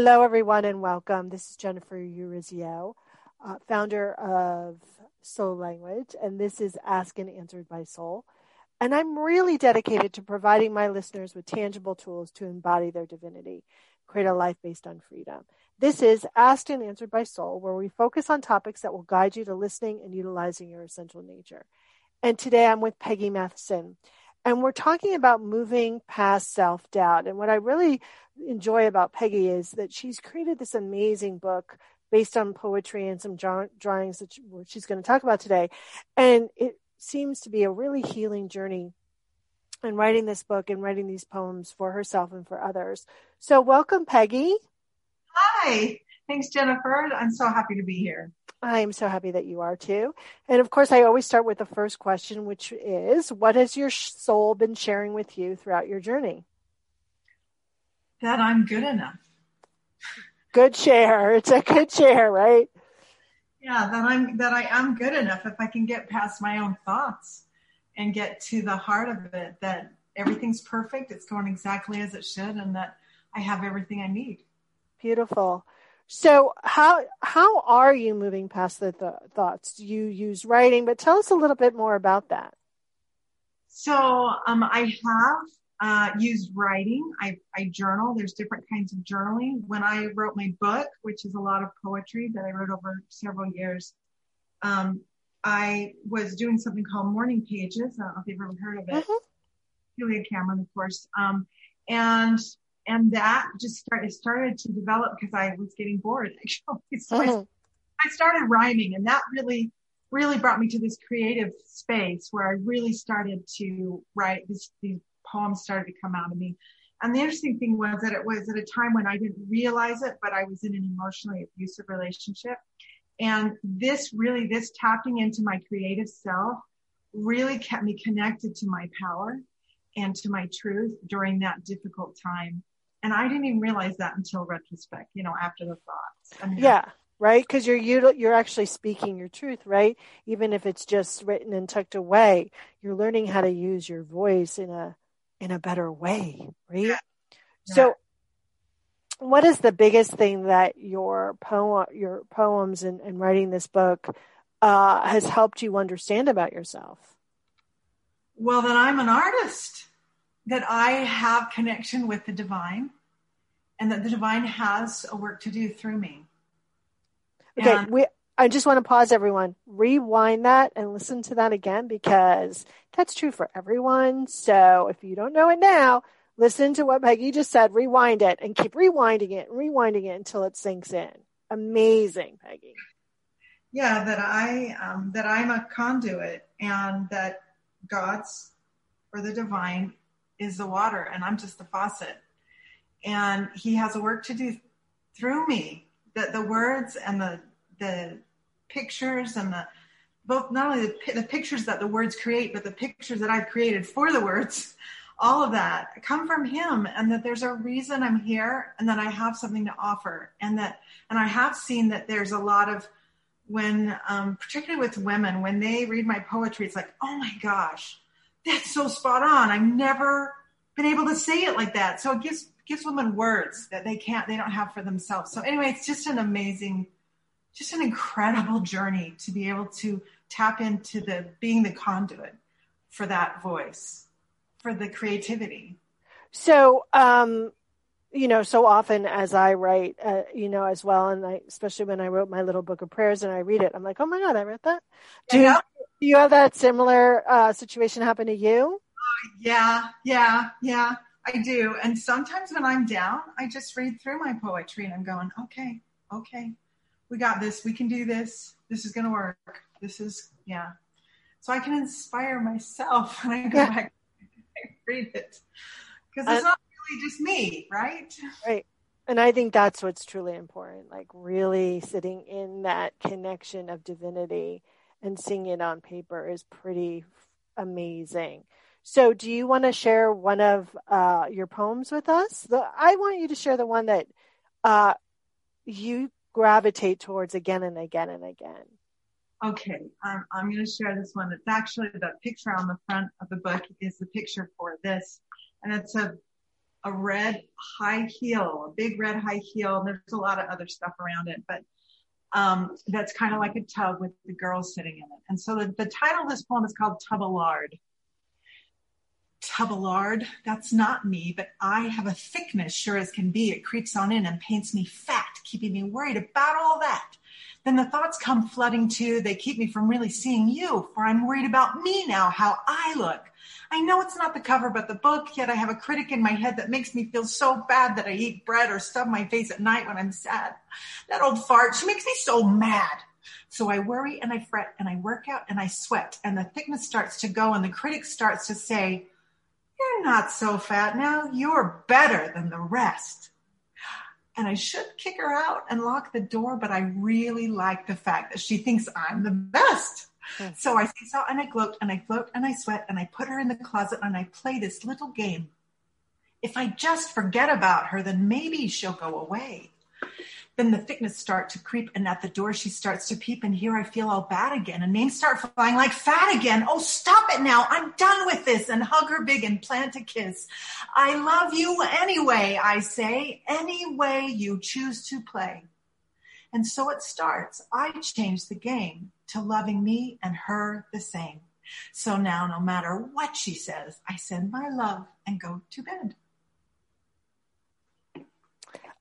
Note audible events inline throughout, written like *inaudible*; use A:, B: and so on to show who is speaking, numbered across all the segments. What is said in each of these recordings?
A: Hello, everyone, and welcome. This is Jennifer Urezzio, uh, founder of Soul Language, and this is Asked and Answered by Soul. And I'm really dedicated to providing my listeners with tangible tools to embody their divinity, create a life based on freedom. This is Asked and Answered by Soul, where we focus on topics that will guide you to listening and utilizing your essential nature. And today I'm with Peggy Matheson. And we're talking about moving past self doubt. And what I really enjoy about Peggy is that she's created this amazing book based on poetry and some drawings that she's going to talk about today. And it seems to be a really healing journey in writing this book and writing these poems for herself and for others. So, welcome, Peggy.
B: Hi. Thanks, Jennifer. I'm so happy to be here.
A: I am so happy that you are too. And of course, I always start with the first question, which is what has your soul been sharing with you throughout your journey?
B: That I'm good enough.
A: Good share. It's a good share, right?
B: Yeah, that I'm that I am good enough if I can get past my own thoughts and get to the heart of it that everything's perfect, it's going exactly as it should and that I have everything I need.
A: Beautiful. So how how are you moving past the th- thoughts? Do you use writing? But tell us a little bit more about that.
B: So um, I have uh, used writing. I, I journal. There's different kinds of journaling. When I wrote my book, which is a lot of poetry that I wrote over several years, um, I was doing something called morning pages. I don't know if you've ever heard of it. Mm-hmm. Julia Cameron, of course. Um, and and that just started started to develop because I was getting bored *laughs* actually. So mm-hmm. I, I started rhyming, and that really really brought me to this creative space where I really started to write this, these poems started to come out of me. And the interesting thing was that it was at a time when I didn't realize it, but I was in an emotionally abusive relationship. And this really, this tapping into my creative self really kept me connected to my power and to my truth during that difficult time and I didn't even realize that until retrospect, you know, after the thoughts.
A: I mean, yeah, right. Because you're you're actually speaking your truth, right? Even if it's just written and tucked away, you're learning how to use your voice in a in a better way, right? Yeah. So, what is the biggest thing that your poem, your poems, and, and writing this book uh, has helped you understand about yourself?
B: Well, that I'm an artist that I have connection with the divine and that the divine has a work to do through me.
A: Okay, and we I just want to pause everyone. Rewind that and listen to that again because that's true for everyone. So if you don't know it now, listen to what Peggy just said, rewind it and keep rewinding it and rewinding it until it sinks in. Amazing, Peggy.
B: Yeah, that I um, that I'm a conduit and that God's or the divine is the water and I'm just the faucet. And he has a work to do through me. That the words and the the pictures and the both not only the, the pictures that the words create, but the pictures that I've created for the words, *laughs* all of that come from him and that there's a reason I'm here and that I have something to offer and that, and I have seen that there's a lot of when, um, particularly with women, when they read my poetry, it's like, oh my gosh, that's so spot on. I've never been able to say it like that. So it gives gives women words that they can't they don't have for themselves. So anyway, it's just an amazing, just an incredible journey to be able to tap into the being the conduit for that voice, for the creativity.
A: So um you know, so often as I write, uh, you know, as well, and I, especially when I wrote my little book of prayers and I read it, I'm like, oh my God, I wrote that. Do, yeah. you, do you have that similar uh, situation happen to you?
B: Uh, yeah, yeah, yeah, I do. And sometimes when I'm down, I just read through my poetry and I'm going, okay, okay, we got this. We can do this. This is going to work. This is, yeah. So I can inspire myself *laughs* when I go yeah. back and read it. Because it's uh, not really just me, right?
A: Right. And I think that's what's truly important, like really sitting in that connection of divinity and seeing it on paper is pretty amazing. So, do you want to share one of uh, your poems with us? The, I want you to share the one that uh, you gravitate towards again and again and again.
B: Okay, um, I'm going to share this one. It's actually the picture on the front of the book is the picture for this, and it's a a red high heel, a big red high heel. There's a lot of other stuff around it, but um, that's kind of like a tub with the girls sitting in it. And so the, the title of this poem is called Tuballard. Tuballard, that's not me, but I have a thickness sure as can be. It creeps on in and paints me fat, keeping me worried about all that. Then the thoughts come flooding too. They keep me from really seeing you, for I'm worried about me now, how I look. I know it's not the cover, but the book, yet I have a critic in my head that makes me feel so bad that I eat bread or stub my face at night when I'm sad. That old fart, she makes me so mad. So I worry and I fret and I work out and I sweat and the thickness starts to go and the critic starts to say, you're not so fat now. You're better than the rest. And I should kick her out and lock the door, but I really like the fact that she thinks I'm the best. Hmm. So I say so and I gloat and I float and I sweat and I put her in the closet and I play this little game. If I just forget about her, then maybe she'll go away. Then the thickness start to creep and at the door she starts to peep and here I feel all bad again and names start flying like fat again. Oh, stop it now. I'm done with this and hug her big and plant a kiss. I love you anyway, I say, any way you choose to play. And so it starts. I change the game to loving me and her the same. So now, no matter what she says, I send my love and go to bed.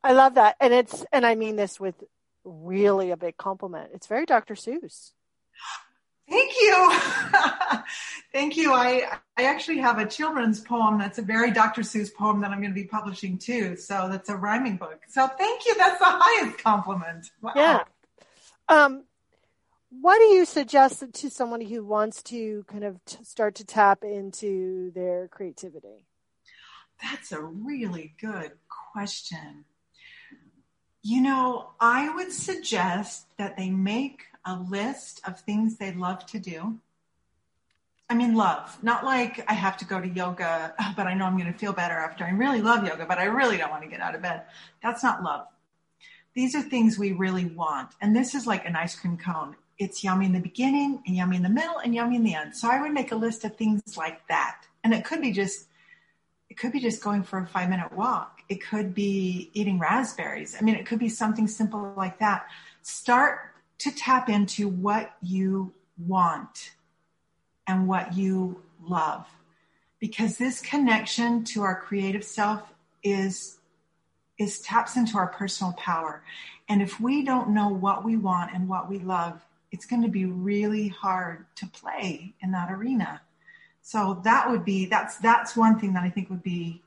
A: I love that. And it's, and I mean this with really a big compliment. It's very Dr. Seuss.
B: Thank you. *laughs* Thank you. I, I actually have a children's poem that's a very Dr. Seuss poem that I'm going to be publishing too. So that's a rhyming book. So thank you. That's the highest compliment.
A: Wow. Yeah. Um, what do you suggest to someone who wants to kind of t- start to tap into their creativity?
B: That's a really good question. You know, I would suggest that they make a list of things they love to do. I mean, love, not like I have to go to yoga, *laughs* but I know I'm going to feel better after. I really love yoga, but I really don't want to get out of bed. That's not love. These are things we really want. And this is like an ice cream cone it's yummy in the beginning and yummy in the middle and yummy in the end. So I would make a list of things like that. And it could be just, it could be just going for a five minute walk. It could be eating raspberries. I mean, it could be something simple like that. Start to tap into what you want and what you love because this connection to our creative self is is taps into our personal power and if we don't know what we want and what we love it's going to be really hard to play in that arena. So that would be that's that's one thing that I think would be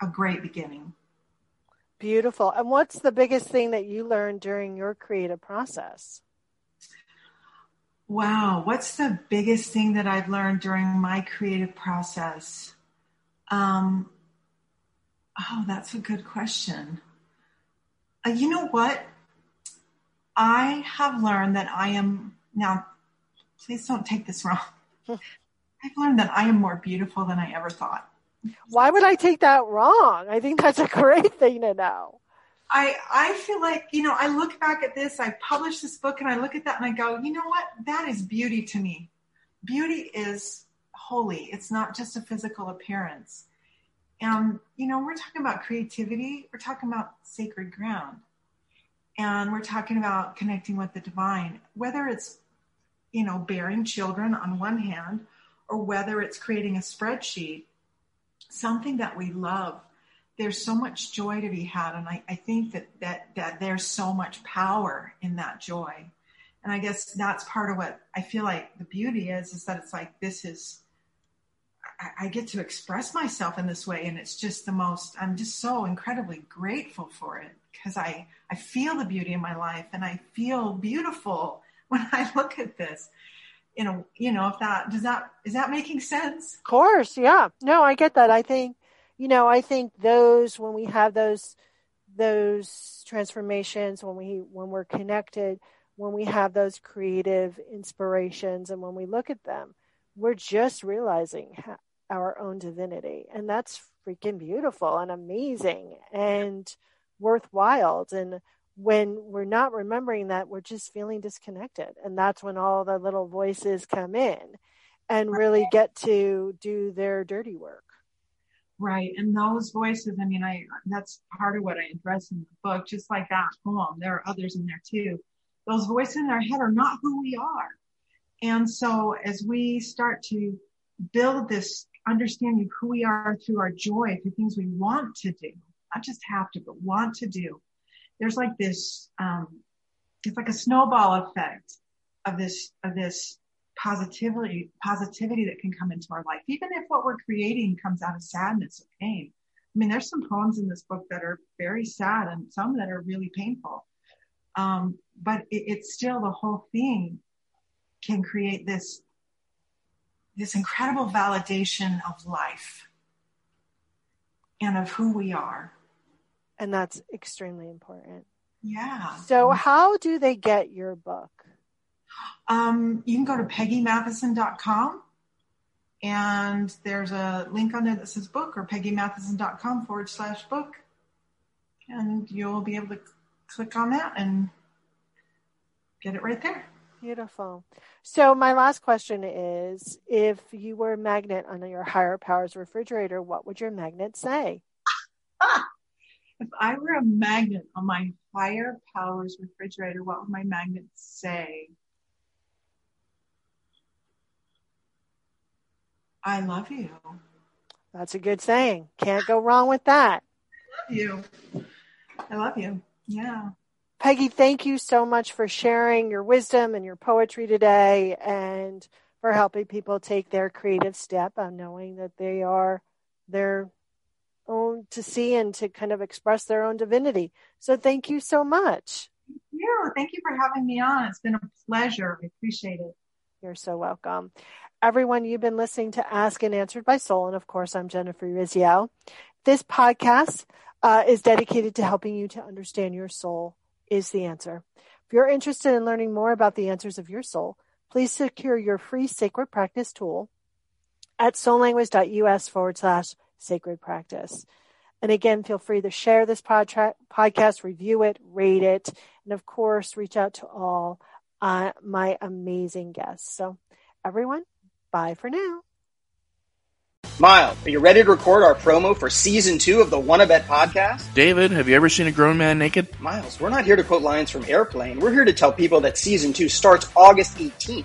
B: a great beginning.
A: Beautiful. And what's the biggest thing that you learned during your creative process?
B: Wow, what's the biggest thing that I've learned during my creative process? Um, oh, that's a good question. Uh, you know what? I have learned that I am now, please don't take this wrong. *laughs* I've learned that I am more beautiful than I ever thought.
A: Why would I take that wrong? I think that's a *laughs* great thing to know.
B: I I feel like, you know, I look back at this, I published this book and I look at that and I go, you know what? That is beauty to me. Beauty is holy. It's not just a physical appearance. And, you know, we're talking about creativity, we're talking about sacred ground and we're talking about connecting with the divine, whether it's, you know, bearing children on one hand, or whether it's creating a spreadsheet, something that we love. There's so much joy to be had, and I, I think that, that that there's so much power in that joy. And I guess that's part of what I feel like the beauty is, is that it's like this is I, I get to express myself in this way, and it's just the most. I'm just so incredibly grateful for it because I, I feel the beauty in my life and I feel beautiful *laughs* when I look at this. You know, you know, if that does that is that making sense?
A: Of course, yeah. No, I get that. I think, you know, I think those when we have those those transformations, when we when we're connected, when we have those creative inspirations, and when we look at them, we're just realizing our own divinity, and that's freaking beautiful and amazing. And worthwhile. And when we're not remembering that, we're just feeling disconnected. And that's when all the little voices come in and really get to do their dirty work.
B: Right. And those voices, I mean, I, that's part of what I address in the book, just like that poem. There are others in there too. Those voices in our head are not who we are. And so as we start to build this understanding of who we are through our joy, through things we want to do, not just have to, but want to do, there's like this, um, it's like a snowball effect of this, of this positivity, positivity that can come into our life, even if what we're creating comes out of sadness or pain. I mean, there's some poems in this book that are very sad and some that are really painful. Um, but it, it's still the whole thing can create this, this incredible validation of life and of who we are.
A: And that's extremely important.
B: Yeah.
A: So, how do they get your book?
B: Um, you can go to peggymatheson.com and there's a link on there that says book or peggymatheson.com forward slash book. And you'll be able to click on that and get it right there.
A: Beautiful. So, my last question is if you were a magnet on your higher powers refrigerator, what would your magnet say?
B: If I were a magnet on my higher powers refrigerator, what would my magnet say? I love you.
A: That's a good saying. Can't go wrong with that.
B: I love you. I love you. Yeah.
A: Peggy, thank you so much for sharing your wisdom and your poetry today and for helping people take their creative step on knowing that they are their own to see and to kind of express their own divinity. So thank you so much.
B: Thank you. Thank you for having me on. It's been a pleasure. I appreciate it.
A: You're so welcome. Everyone, you've been listening to Asked and Answered by Soul. And of course, I'm Jennifer Urezzio. This podcast uh, is dedicated to helping you to understand your soul is the answer. If you're interested in learning more about the answers of your soul, please secure your free sacred practice tool at soullanguage.us forward slash sacred practice. And again, feel free to share this podtra- podcast, review it, rate it, and of course, reach out to all uh, my amazing guests. So, everyone, Bye for now.
C: Miles, are you ready to record our promo for season two of the Wanna Bet podcast?
D: David, have you ever seen a grown man naked?
C: Miles, we're not here to quote lines from Airplane. We're here to tell people that season two starts August 18th.